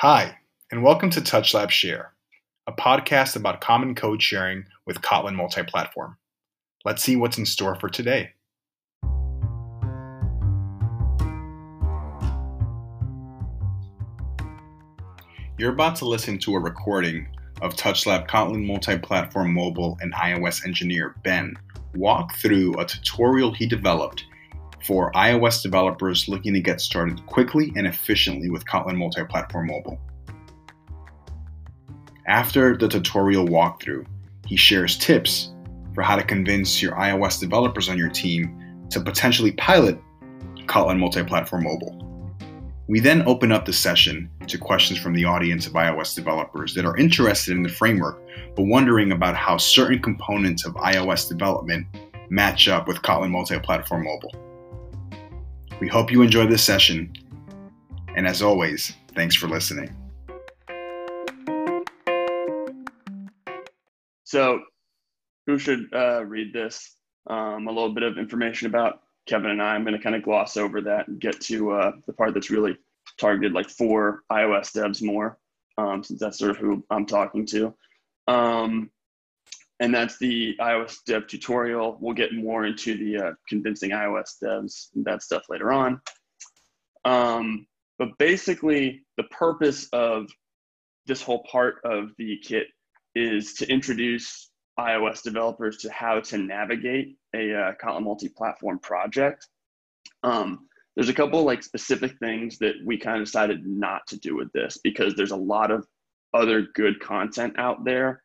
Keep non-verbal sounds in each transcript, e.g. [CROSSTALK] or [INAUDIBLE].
Hi, and welcome to TouchLab Share, a podcast about common code sharing with Kotlin multi-platform. Let's see what's in store for today. You're about to listen to a recording of TouchLab Kotlin multi-platform mobile and iOS engineer Ben walk through a tutorial he developed for iOS developers looking to get started quickly and efficiently with Kotlin multi-platform mobile. After the tutorial walkthrough, he shares tips for how to convince your iOS developers on your team to potentially pilot Kotlin multi-platform mobile. We then open up the session to questions from the audience of iOS developers that are interested in the framework but wondering about how certain components of iOS development match up with Kotlin multi-platform mobile. We hope you enjoy this session. And as always, thanks for listening. So, who should uh, read this? Um, a little bit of information about Kevin and I. I'm going to kind of gloss over that and get to uh, the part that's really targeted like for iOS devs more, um, since that's sort of who I'm talking to. Um, and that's the iOS dev tutorial. We'll get more into the uh, convincing iOS devs and that stuff later on. Um, but basically, the purpose of this whole part of the kit is to introduce iOS developers to how to navigate a uh, Kotlin multi-platform project. Um, there's a couple like specific things that we kind of decided not to do with this because there's a lot of other good content out there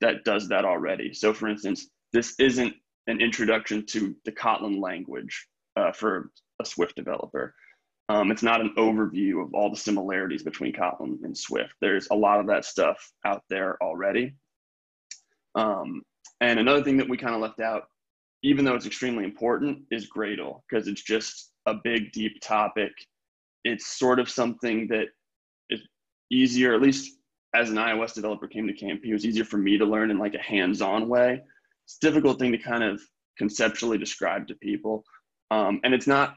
that does that already. So, for instance, this isn't an introduction to the Kotlin language uh, for a Swift developer. Um, it's not an overview of all the similarities between Kotlin and Swift. There's a lot of that stuff out there already. Um, and another thing that we kind of left out, even though it's extremely important, is Gradle because it's just a big, deep topic. It's sort of something that is easier, at least as an iOS developer came to KMP, it was easier for me to learn in like a hands-on way. It's a difficult thing to kind of conceptually describe to people. Um, and it's not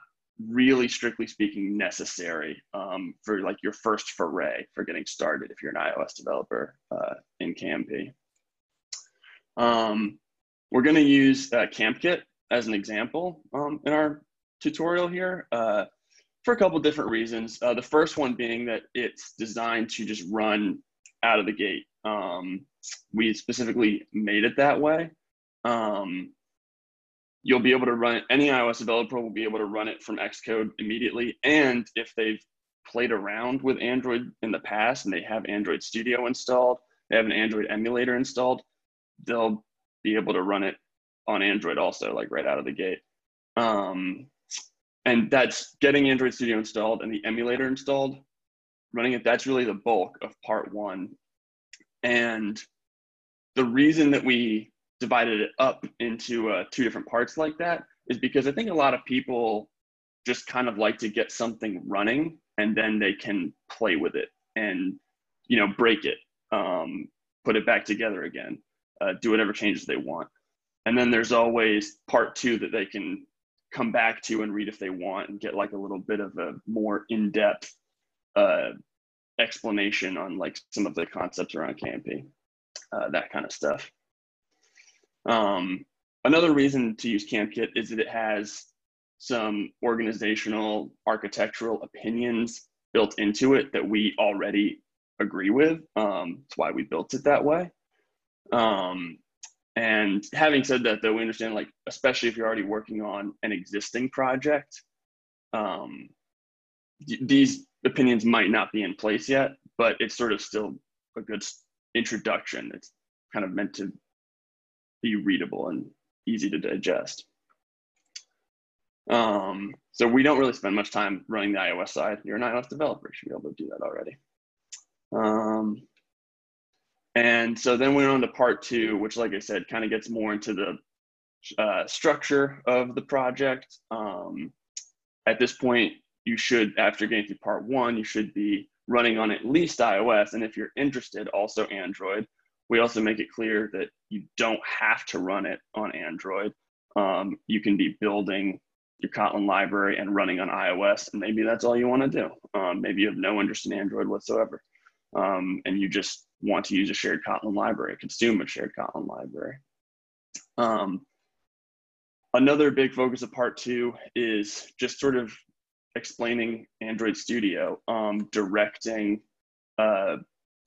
really strictly speaking necessary um, for like your first foray for getting started if you're an iOS developer uh, in KMP. Um, we're going to use uh, KampKit as an example um, in our tutorial here uh, for a couple different reasons. Uh, the first one being that it's designed to just run out of the gate. Um, we specifically made it that way. Um, you'll be able to run it, any iOS developer will be able to run it from Xcode immediately. And if they've played around with Android in the past and they have Android Studio installed, they have an Android emulator installed, they'll be able to run it on Android also, like right out of the gate. Um, and that's getting Android Studio installed and the emulator installed running it, that's really the bulk of part one. And the reason that we divided it up into uh, two different parts like that is because I think a lot of people just kind of like to get something running and then they can play with it and you know break it um, put it back together again uh, do whatever changes they want and then there's always part two that they can come back to and read if they want and get like a little bit of a more in-depth uh, explanation on like some of the concepts around KMP, uh, that kind of stuff. Um, another reason to use KampKit is that it has some organizational architectural opinions built into it that we already agree with. Um, that's why we built it that way. Um, and having said that, though, we understand like, especially if you're already working on an existing project, um, these opinions might not be in place yet, but it's sort of still a good introduction. It's kind of meant to be readable and easy to digest. Um, so we don't really spend much time running the iOS side. You're an iOS developer, you should be able to do that already. Um, and so then we went on to part two, which, like I said, kind of gets more into the uh, structure of the project. Um, at this point, you should, after getting through part one, you should be running on at least iOS. And if you're interested, also Android. We also make it clear that you don't have to run it on Android. Um, you can be building your Kotlin library and running on iOS, and maybe that's all you want to do. Um, maybe you have no interest in Android whatsoever. um, and you just want to use a shared Kotlin library, consume a shared Kotlin library. Um, another big focus of part two is just sort of explaining Android Studio, um, directing uh,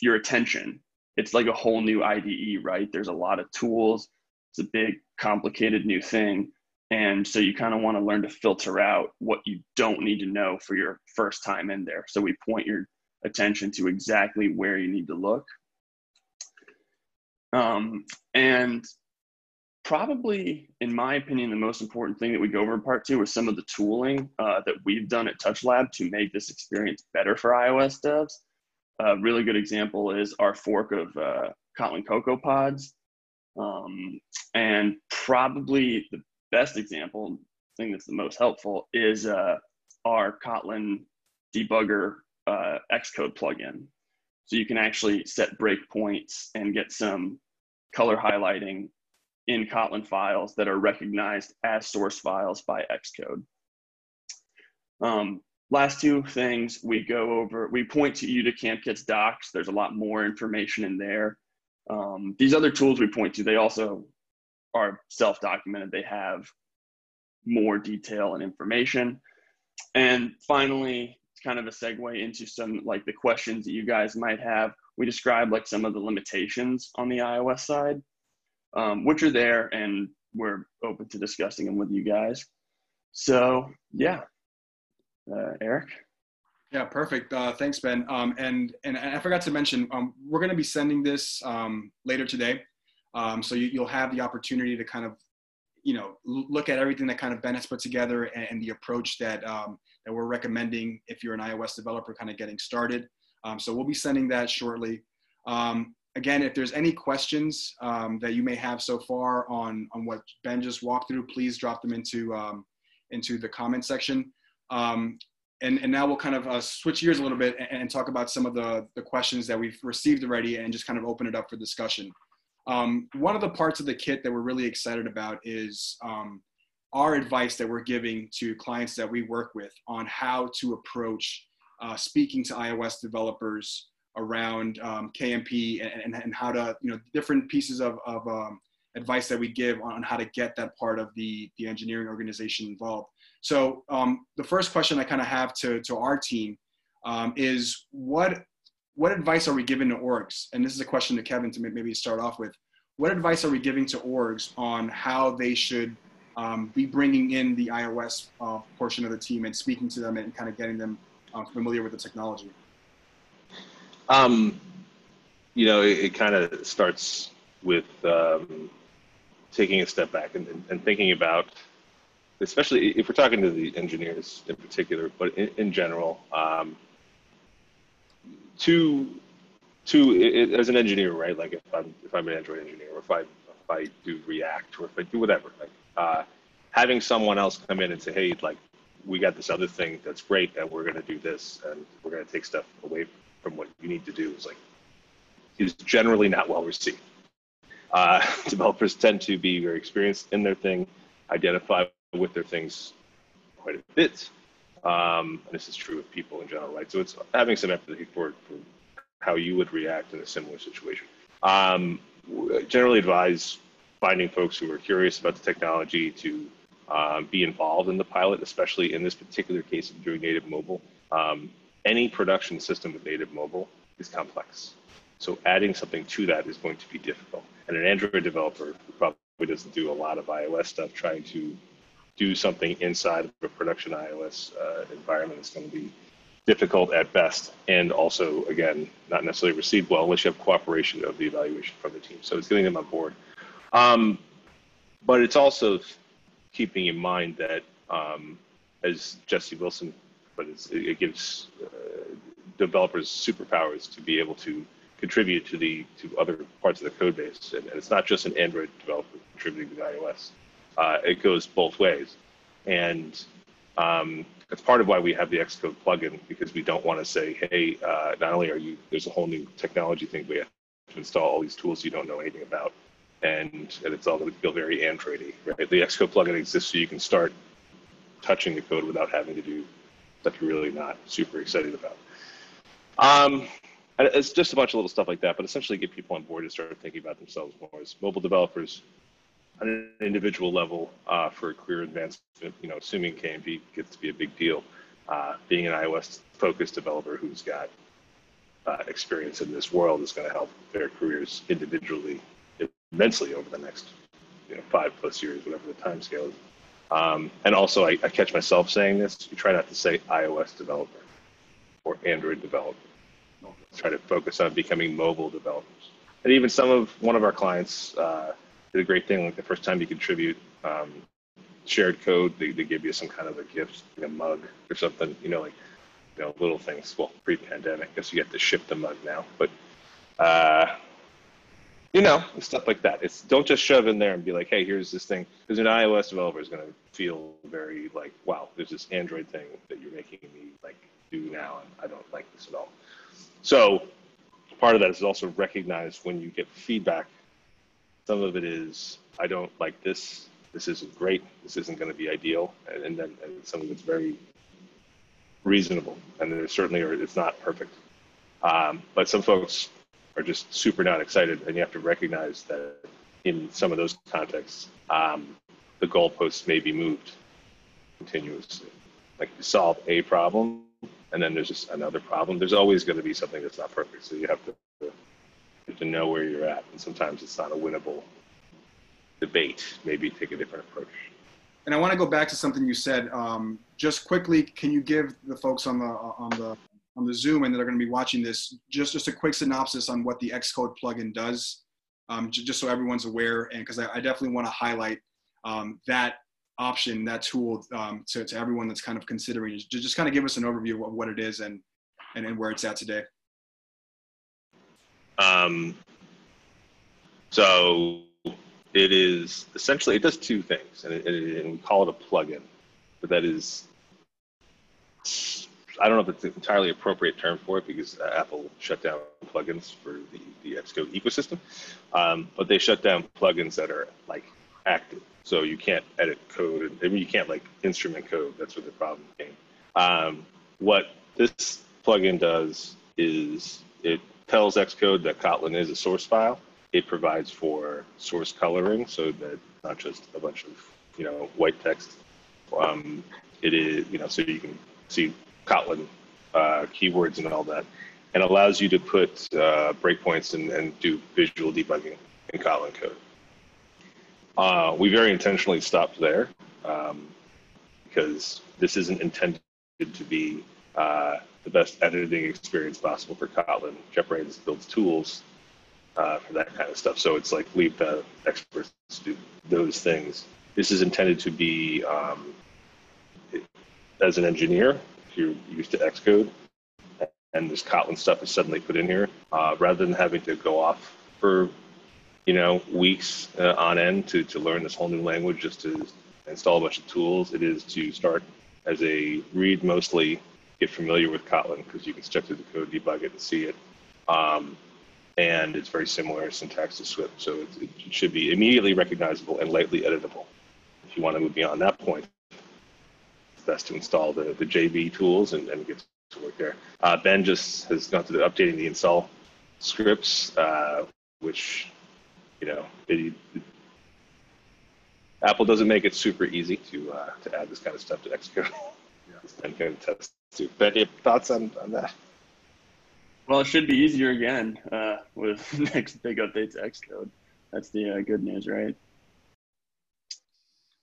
your attention. It's like a whole new IDE, right? There's a lot of tools. It's a big, complicated new thing. And so you kind of want to learn to filter out what you don't need to know for your first time in there. So we point your attention to exactly where you need to look. Um, and probably, in my opinion, the most important thing that we go over in part two is some of the tooling uh, that we've done at Touch Lab to make this experience better for iOS devs. A really good example is our fork of uh, Kotlin Cocoa Pods. Um, and probably the best example, thing that's the most helpful, is uh, our Kotlin debugger uh, Xcode plugin. So you can actually set breakpoints and get some color highlighting in Kotlin files that are recognized as source files by Xcode. Um, last two things we go over, we point to you to KampKit's docs. There's a lot more information in there. Um, these other tools we point to, they also are self-documented. They have more detail and information. And finally, it's kind of a segue into some like the questions that you guys might have. We describe like some of the limitations on the iOS side, um, which are there, and we're open to discussing them with you guys. So yeah, uh, Eric. Yeah, perfect. Uh, thanks, Ben. Um, and, and I forgot to mention, um, we're going to be sending this um, later today. Um, so you, will have the opportunity to kind of, you know, look at everything that kind of Ben has put together and, and the approach that um, that we're recommending if you're an iOS developer kind of getting started. Um, so we'll be sending that shortly. Um, again, if there's any questions um, that you may have so far on, on what Ben just walked through, please drop them into, um, into the comment section. Um, and, and now we'll kind of uh, switch gears a little bit and, and, talk about some of the, the questions that we've received already and just kind of open it up for discussion. Um, one of the parts of the kit that we're really excited about is our advice that we're giving to clients that we work with on how to approach uh, speaking to iOS developers around um, KMP and, and, how to, you know, different pieces of, of um, advice that we give on how to get that part of the, the engineering organization involved. So um, the first question I kind of have to, to our team um, is what, what advice are we giving to orgs? And this is a question to Kevin to maybe start off with. What advice are we giving to orgs on how they should um, be bringing in the iOS uh, portion of the team and speaking to them and kind of getting them uh, familiar with the technology? Um, you know, it, it kind of starts with um, taking a step back and, and, thinking about, especially if we're talking to the engineers in particular, but in, in general, um, to to it, as an engineer, right? Like if I'm if I'm an Android engineer, or if I if I do React, or if I do whatever, like uh, having someone else come in and say, hey, like, we got this other thing that's great, and we're going to do this, and we're going to take stuff away from what you need to do is like, is generally not well received. Uh, [LAUGHS] developers tend to be very experienced in their thing, identify with their things quite a bit. Um, and this is true of people in general, right? So it's having some empathy for, for how you would react in a similar situation. Um, generally advise finding folks who are curious about the technology to um, be involved in the pilot, especially in this particular case of doing native mobile. Um, any production system with native mobile is complex. So adding something to that is going to be difficult. And an Android developer who probably doesn't do a lot of iOS stuff trying to do something inside of a production iOS uh, environment is going to be difficult at best. And also, again, not necessarily received well unless you have cooperation of the evaluation from the team. So it's getting them on board. Um, but it's also keeping in mind that, um, as Jesse Wilson, but it gives uh, developers superpowers to be able to contribute to the to other parts of the code base, and, and it's not just an Android developer contributing to iOS. Uh, it goes both ways, and um, that's part of why we have the Xcode plugin because we don't want to say, hey, uh, not only are you there's a whole new technology thing, we have to install all these tools you don't know anything about and, and it's all going to feel very Androidy, right? The Xcode plugin exists so you can start touching the code without having to do stuff you're really not super excited about. Um, it's just a bunch of little stuff like that, but essentially get people on board to start thinking about themselves more as mobile developers on an individual level uh, for career advancement. You know, assuming KMP gets to be a big deal, uh, being an iOS focused developer who's got uh, experience in this world is going to help their careers individually immensely over the next you know five plus years, whatever the time scale is. Um, and also, I, I, catch myself saying this. You try not to say iOS developer or Android developer. Try to focus on becoming mobile developers. And even some of one of our clients uh, did a great thing. Like the first time you contribute um, shared code, they, they give you some kind of a gift, like a mug or something. You know, like you know, little things. Well, pre-pandemic, I guess you have to ship the mug now, but uh, you know, stuff like that. It's don't just shove in there and be like, hey, here's this thing. Because an iOS developer is going to feel very like, wow, there's this Android thing that you're making me like do now, and I don't like this at all. So part of that is also recognize when you get feedback. Some of it is, I don't like this. This isn't great. This isn't going to be ideal. And, and then and some of it's very reasonable. And there certainly are, it's not perfect. Um, but some folks are just super not excited, and you have to recognize that in some of those contexts, um, the goalposts may be moved continuously. Like you solve a problem, and then there's just another problem. There's always going to be something that's not perfect, so you have to you have to know where you're at, and sometimes it's not a winnable debate. Maybe take a different approach. And I want to go back to something you said. Um, just quickly, can you give the folks on the on the on the Zoom and that are going to be watching this, just, just a quick synopsis on what the Xcode plugin does, um, just so everyone's aware. And because I, I, definitely want to highlight um, that option, that tool um, to, to everyone that's kind of considering. Just, just kind of give us an overview of what, it is and, and, and where it's at today. Um, so it is essentially, it does two things, and, it, and we call it a plugin, but that is I don't know if it's an entirely appropriate term for it because uh, Apple shut down plugins for the, the Xcode ecosystem, um, but they shut down plugins that are like active. So you can't edit code, and I mean, you can't like instrument code. That's where the problem came. Um, what this plugin does is it tells Xcode that Kotlin is a source file. It provides for source coloring so that not just a bunch of you know white text. Um, it is you know so you can see Kotlin uh, keywords and all that, and allows you to put uh, breakpoints and, and do visual debugging in Kotlin code. Uh, we very intentionally stopped there um, because this isn't intended to be uh, the best editing experience possible for Kotlin. JetBrains builds tools uh, for that kind of stuff, so it's like leave the experts to do those things. This is intended to be um, as an engineer you're used to Xcode and this Kotlin stuff is suddenly put in here, uh, rather than having to go off for, you know, weeks uh, on end to, to learn this whole new language just to install a bunch of tools, it is to start as a read mostly, get familiar with Kotlin because you can step through the code, debug it, and see it. Um, and it's very similar syntax to Swift, so it, it should be immediately recognizable and lightly editable. If you want to move beyond that point, best to install the, the JB tools and, and get to work there. Uh, ben just has gone through the, updating the install scripts, uh, which, you know, it, it, Apple doesn't make it super easy to uh, to add this kind of stuff to Xcode. [LAUGHS] Yeah. and can test too. Ben, your thoughts on, on that? Well, it should be easier again uh, with [LAUGHS] next big update to Xcode. That's the uh, good news, right?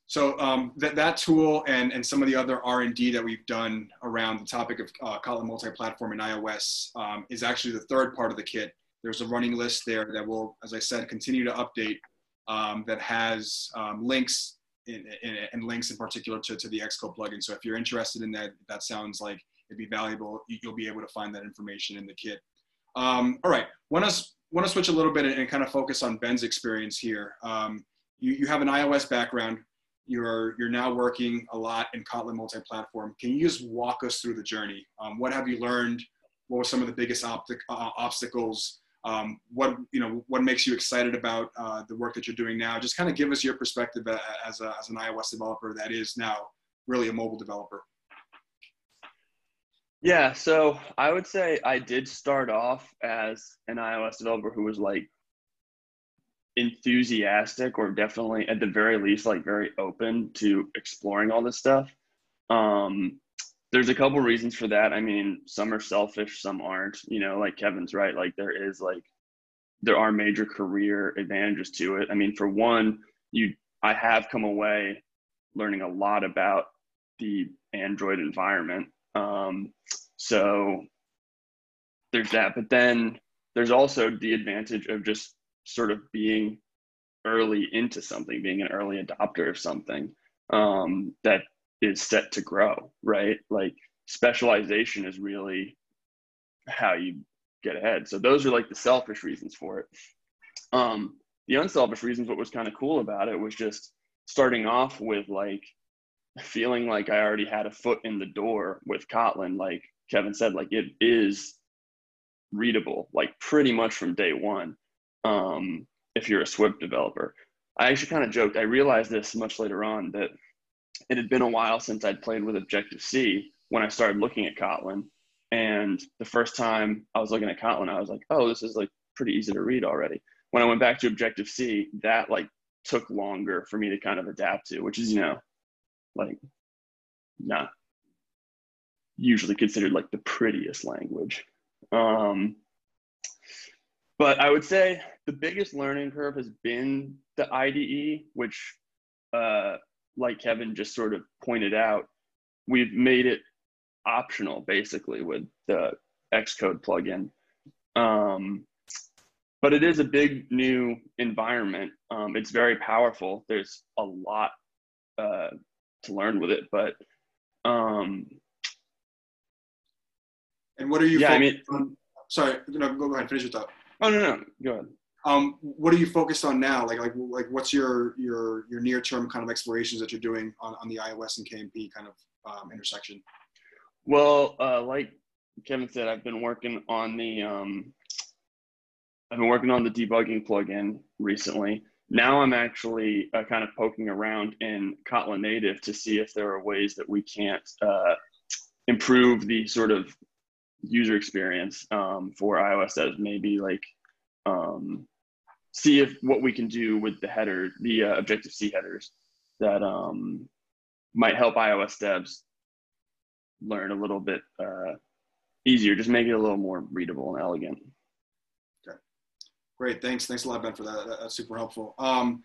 So um, that, that tool and, and some of the other R&D that we've done around the topic of uh, Kotlin multi-platform and iOS um, is actually the third part of the kit. There's a running list there that will, as I said, continue to update um, that has um, links in, in, and links in particular to, to the Xcode plugin. So if you're interested in that, that sounds like it'd be valuable. You'll be able to find that information in the kit. Um, all right, want to want to switch a little bit and, kind of focus on Ben's experience here. Um, you, you have an iOS background you're you're now working a lot in Kotlin multi-platform. Can you just walk us through the journey? Um, what have you learned? What were some of the biggest optic, uh, obstacles? Um, what you know what makes you excited about uh, the work that you're doing now? Just kind of give us your perspective as, a, as an iOS developer that is now really a mobile developer. Yeah, so I would say I did start off as an iOS developer who was like enthusiastic or definitely at the very least like very open to exploring all this stuff. Um, there's a couple reasons for that. I mean, some are selfish, some aren't. You know, like Kevin's right. Like there is like there are major career advantages to it. I mean, for one, you I have come away learning a lot about the Android environment. Um, so there's that. But then there's also the advantage of just sort of being early into something, being an early adopter of something um, that is set to grow, right? Like specialization is really how you get ahead. So those are like the selfish reasons for it. Um, the unselfish reasons, what was kind of cool about it was just starting off with like feeling like I already had a foot in the door with Kotlin. Like Kevin said, like it is readable, like pretty much from day one. Um, if you're a Swift developer, I actually kind of joked. I realized this much later on that it had been a while since I'd played with Objective C when I started looking at Kotlin. And the first time I was looking at Kotlin, I was like, oh, this is like pretty easy to read already. When I went back to Objective C, that like took longer for me to kind of adapt to, which is, you know, like not usually considered like the prettiest language. Um, but I would say the biggest learning curve has been the IDE, which, uh, like Kevin just sort of pointed out, we've made it optional basically with the Xcode plugin. Um, but it is a big new environment. Um, it's very powerful. There's a lot uh, to learn with it, but um, and what are you? Yeah, I mean, on? Sorry, no, go ahead. Finish your thought. Oh no, no, go ahead. Um, what are you focused on now? Like, like, like, what's your your your near term kind of explorations that you're doing on, on the iOS and KMP kind of um, intersection? Well, uh, like Kevin said, I've been working on the um, I've been working on the debugging plugin recently. Now I'm actually uh, kind of poking around in Kotlin Native to see if there are ways that we can't uh, improve the sort of user experience um, for iOS that maybe like um, see if what we can do with the header, the uh, Objective C headers that um, might help iOS devs learn a little bit uh, easier, just make it a little more readable and elegant. Okay, great. Thanks. Thanks a lot, Ben, for that. That's super helpful. Um,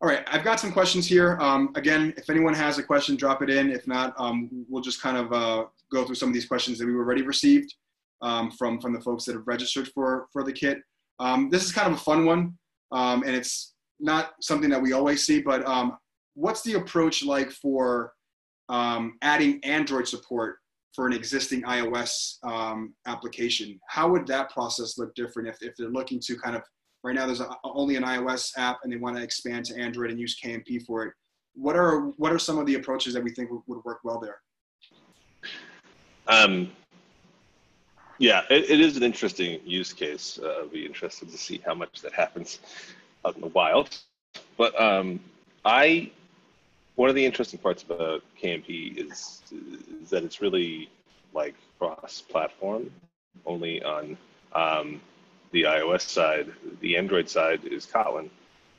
all right, I've got some questions here. Um, again, if anyone has a question, drop it in. If not, um, we'll just kind of uh, go through some of these questions that we've already received um, from, from the folks that have registered for, for the kit. Um, this is kind of a fun one, um, and it's not something that we always see, but um, what's the approach like for um, adding Android support for an existing iOS um, application. How would that process look different if, if they're looking to kind of, right now there's a, only an iOS app and they want to expand to Android and use KMP for it. What are, what are some of the approaches that we think would, would work well there? Um, yeah, it, it is an interesting use case. Uh, I'll be interested to see how much that happens out in the wild. But um, I one of the interesting parts about KMP is, is that it's really like cross-platform. Only on um, the iOS side, the Android side is Kotlin.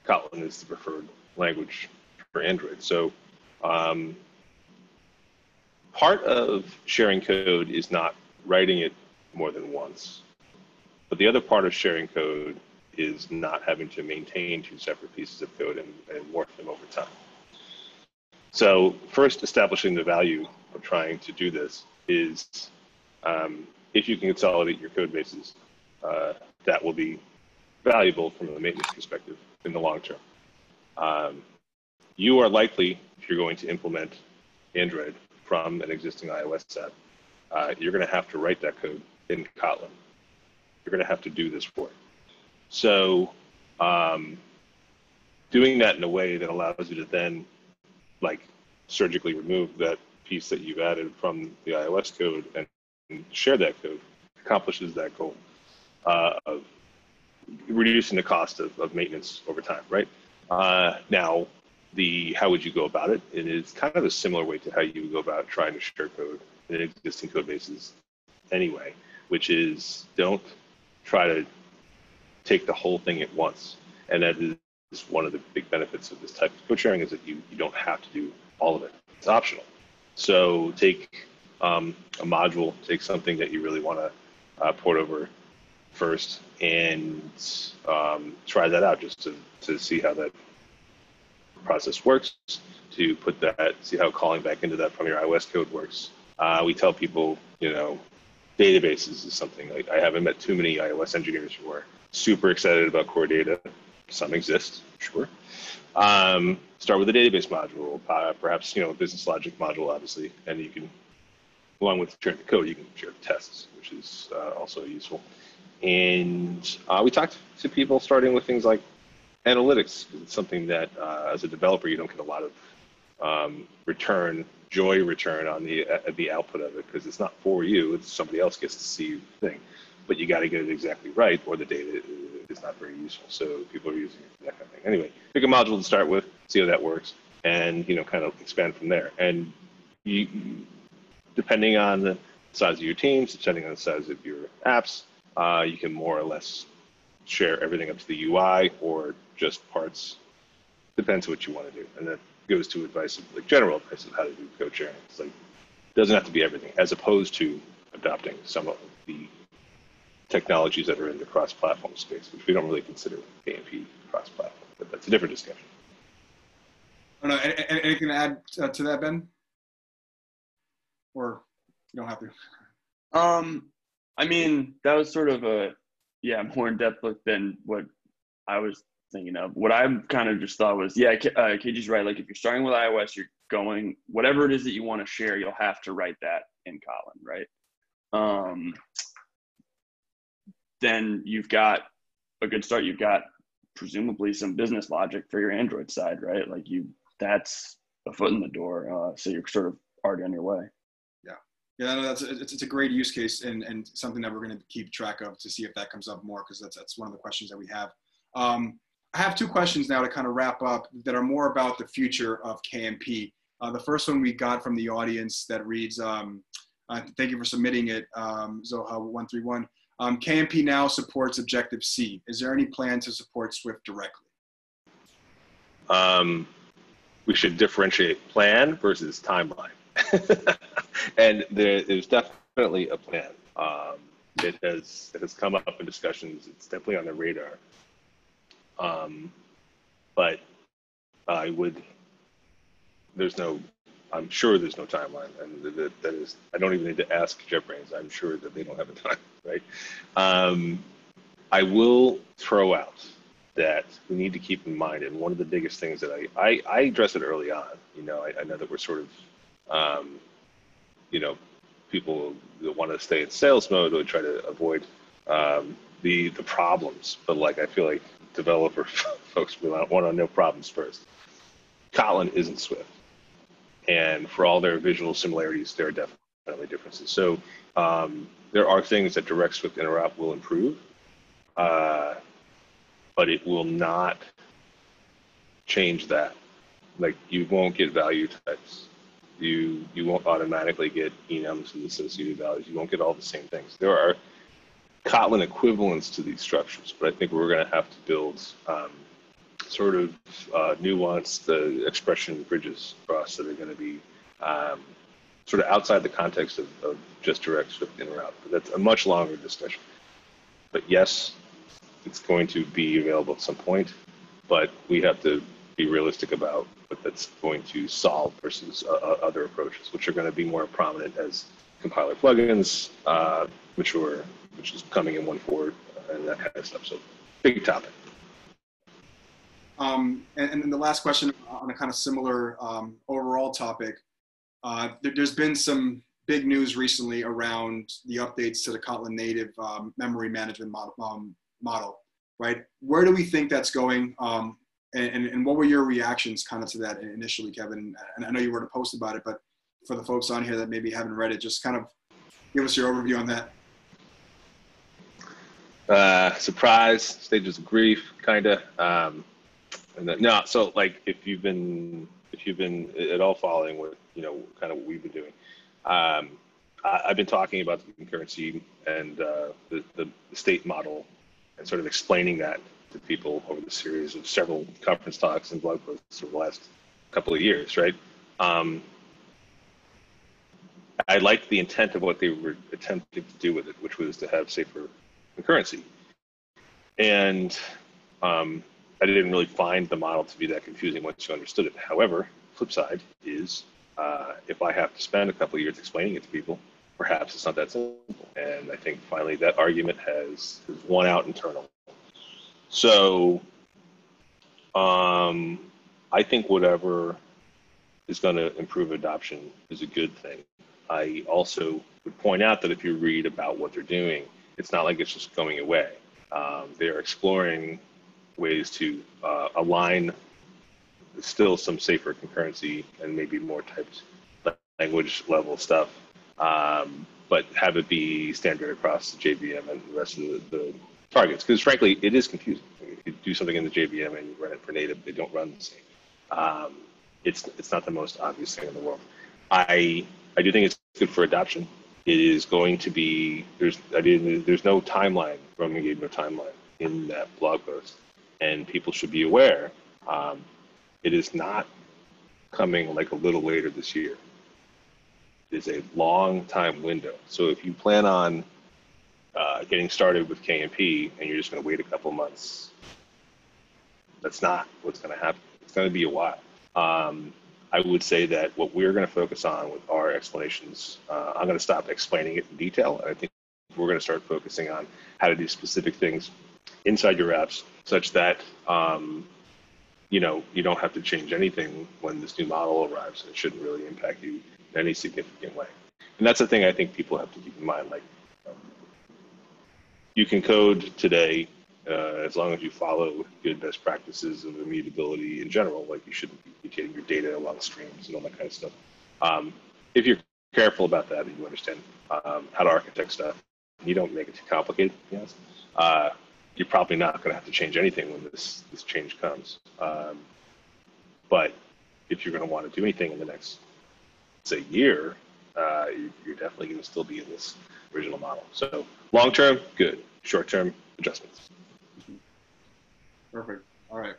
Kotlin is the preferred language for Android. So um, part of sharing code is not writing it more than once. But the other part of sharing code is not having to maintain two separate pieces of code and, and morph them over time. So first, establishing the value of trying to do this is um, if you can consolidate your code bases, uh, that will be valuable from a maintenance perspective in the long term. Um, you are likely, if you're going to implement Android from an existing iOS app, uh, you're going to have to write that code in Kotlin. You're going to have to do this work. So um, doing that in a way that allows you to then like surgically remove that piece that you've added from the iOS code and share that code accomplishes that goal uh, of reducing the cost of, of maintenance over time, right? Uh, now, the how would you go about it? And It is kind of a similar way to how you would go about trying to share code in existing code bases anyway, which is don't try to take the whole thing at once. And that is one of the big benefits of this type of code sharing is that you, you don't have to do all of it. It's optional. So take um, a module, take something that you really want to uh, port over first and um, try that out just to, to see how that process works, to put that, see how calling back into that from your iOS code works. Uh, we tell people, you know, databases is something like I haven't met too many iOS engineers who are super excited about core data. Some exist, sure. Um, start with a database module, uh, perhaps you know business logic module, obviously, and you can, along with sharing the code, you can share the tests, which is uh, also useful. And uh, we talked to people starting with things like analytics. is something that, uh, as a developer, you don't get a lot of um, return, joy return on the uh, the output of it because it's not for you. It's somebody else gets to see the thing, but you got to get it exactly right, or the data is not very useful. So people are using it for that kind of thing. Anyway, pick a module to start with, see how that works, and you know, kind of expand from there. And you, depending on the size of your teams, depending on the size of your apps, uh, you can more or less share everything up to the UI or just parts. Depends what you want to do, and that goes to advice of like general advice of how to do code sharing. It's like doesn't have to be everything, as opposed to adopting some of the technologies that are in the cross-platform space, which we don't really consider KMP cross-platform, but that's a different discussion. I don't know. Anything to add uh, to that, Ben? Or you don't have to. Um, I mean, that was sort of a yeah more in depth look than what I was thinking of. What I kind of just thought was, yeah, uh, KG's right. Like if you're starting with iOS, you're going whatever it is that you want to share, you'll have to write that in Kotlin, right? Um, then you've got a good start. You've got presumably some business logic for your Android side, right? Like you, that's a foot in the door. Uh, so you're sort of already on your way. Yeah, yeah, no, that's it's, it's a great use case and and something that we're going to keep track of to see if that comes up more because that's that's one of the questions that we have. Um, I have two questions now to kind of wrap up that are more about the future of KMP. Uh, the first one we got from the audience that reads, um, uh, thank you for submitting it, um, Zoha131. Um, KMP now supports Objective C. Is there any plan to support Swift directly? Um, we should differentiate plan versus timeline. [LAUGHS] and there's definitely a plan. Um, it has it has come up in discussions. It's definitely on the radar. Um, but I would. There's no. I'm sure there's no timeline, and that, that is. I don't even need to ask JetBrains. I'm sure that they don't have a time, [LAUGHS] right? Um, I will throw out that we need to keep in mind, and one of the biggest things that I I, I address it early on. You know, I, I know that we're sort of, um, you know, people that want to stay in sales mode would try to avoid um, the the problems, but like I feel like developer [LAUGHS] folks we want to know problems first. Kotlin isn't Swift, and for all their visual similarities, there are definitely differences. So um, there are things that Direct Swift interop will improve, uh, but it will not change that. Like you won't get value types. You you won't automatically get enums and associated values. You won't get all the same things. There are Kotlin equivalents to these structures, but I think we're going to have to build um, sort of uh, nuanced uh, expression bridges for us that are going to be um, sort of outside the context of, of just direct Swift interop. But that's a much longer discussion. But yes, it's going to be available at some point, but we have to be realistic about what that's going to solve versus uh, uh other approaches, which are going to be more prominent as compiler plugins uh, mature which is coming in one forward and that kind of stuff. So big topic. Um, and, and then the last question on a kind of similar um, overall topic. Uh, there, has been some big news recently around the updates to the Kotlin native um, memory management model, um, model, right? Where do we think that's going? Um, and, and, and, what were your reactions kind of to that initially, Kevin? And I know you wrote a post about it, but for the folks on here that maybe haven't read it, just kind of give us your overview on that. Uh, surprise, stages of grief, kind of. Um, and then, no, so like if you've been if you've been at all following with you know kind of what we've been doing, um, I, have been talking about the concurrency and uh, the, the state model and sort of explaining that to people over the series of several conference talks and blog posts over the last couple of years, right? Um, I liked the intent of what they were attempting to do with it, which was to have safer concurrency. And um, I didn't really find the model to be that confusing once you understood it. However, flip side is uh, if I have to spend a couple years explaining it to people, perhaps it's not that simple. And I think finally that argument has, has won out internal. So um, I think whatever is going to improve adoption is a good thing. I also would point out that if you read about what they're doing, it's not like it's just going away. Um, they're exploring ways to uh, align still some safer concurrency and maybe more typed language level stuff, um, but have it be standard across the JVM and the rest of the, the targets. Because frankly, it is confusing. If you do something in the JVM and you run it for native, they don't run the same. Um, it's it's not the most obvious thing in the world. I I do think it's good for adoption. It is going to be there's I didn't there's no timeline. Roman gave no timeline in that blog post, and people should be aware. Um, it is not coming like a little later this year. It is a long time window. So if you plan on uh, getting started with KMP and you're just going to wait a couple months, that's not what's going to happen. It's going to be a while. Um, I would say that what we're going to focus on with our explanations, uh, I'm going to stop explaining it in detail. I think we're going to start focusing on how to do specific things inside your apps such that um, you know you don't have to change anything when this new model arrives and it shouldn't really impact you in any significant way and that's the thing i think people have to keep in mind like you can code today uh, as long as you follow good best practices of immutability in general like you shouldn't be mutating your data along streams and all that kind of stuff um, if you're careful about that and you understand um, how to architect stuff you don't make it too complicated yes uh, you're probably not going to have to change anything when this this change comes. Um, but if you're going to want to do anything in the next say year, uh, you're definitely going to still be in this original model. So long term, good. Short term, adjustments. Perfect. All right.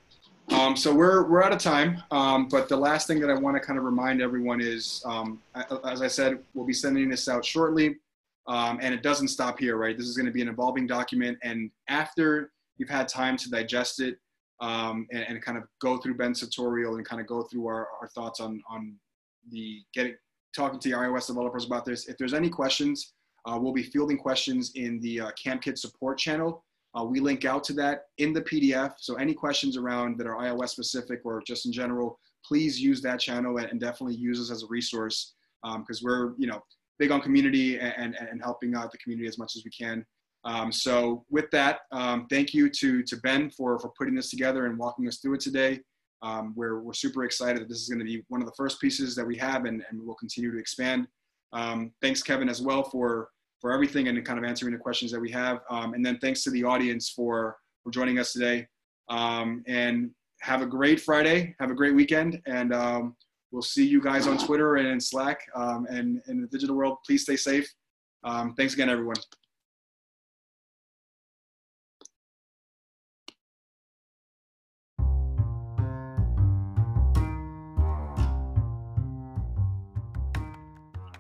Um, so we're we're out of time. Um, but the last thing that I want to kind of remind everyone is, um, as I said, we'll be sending this out shortly. Um, and it doesn't stop here, right? This is going to be an evolving document. And after you've had time to digest it um, and, and, kind of go through Ben's tutorial and kind of go through our, our thoughts on, on the getting, talking to the iOS developers about this, if there's any questions, uh, we'll be fielding questions in the uh, KampKit support channel. Uh, we link out to that in the PDF. So any questions around that are iOS specific or just in general, please use that channel and, and definitely use us as a resource because um, we're, you know, big on community and, and, and helping out the community as much as we can. Um, so with that, um, thank you to, to Ben for, for putting this together and walking us through it today. Um, we're, we're super excited that this is going to be one of the first pieces that we have and, and we'll continue to expand. Um, thanks, Kevin, as well for, for everything and kind of answering the questions that we have. Um, and then thanks to the audience for, for joining us today. Um, and have a great Friday. Have a great weekend. And We'll see you guys on Twitter and in Slack um, and in the digital world. Please stay safe. Um, thanks again, everyone.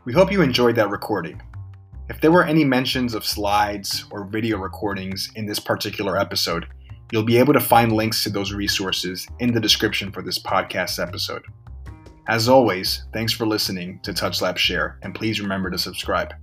We hope you enjoyed that recording. If there were any mentions of slides or video recordings in this particular episode, you'll be able to find links to those resources in the description for this podcast episode. As always, thanks for listening to TouchLab Share, and please remember to subscribe.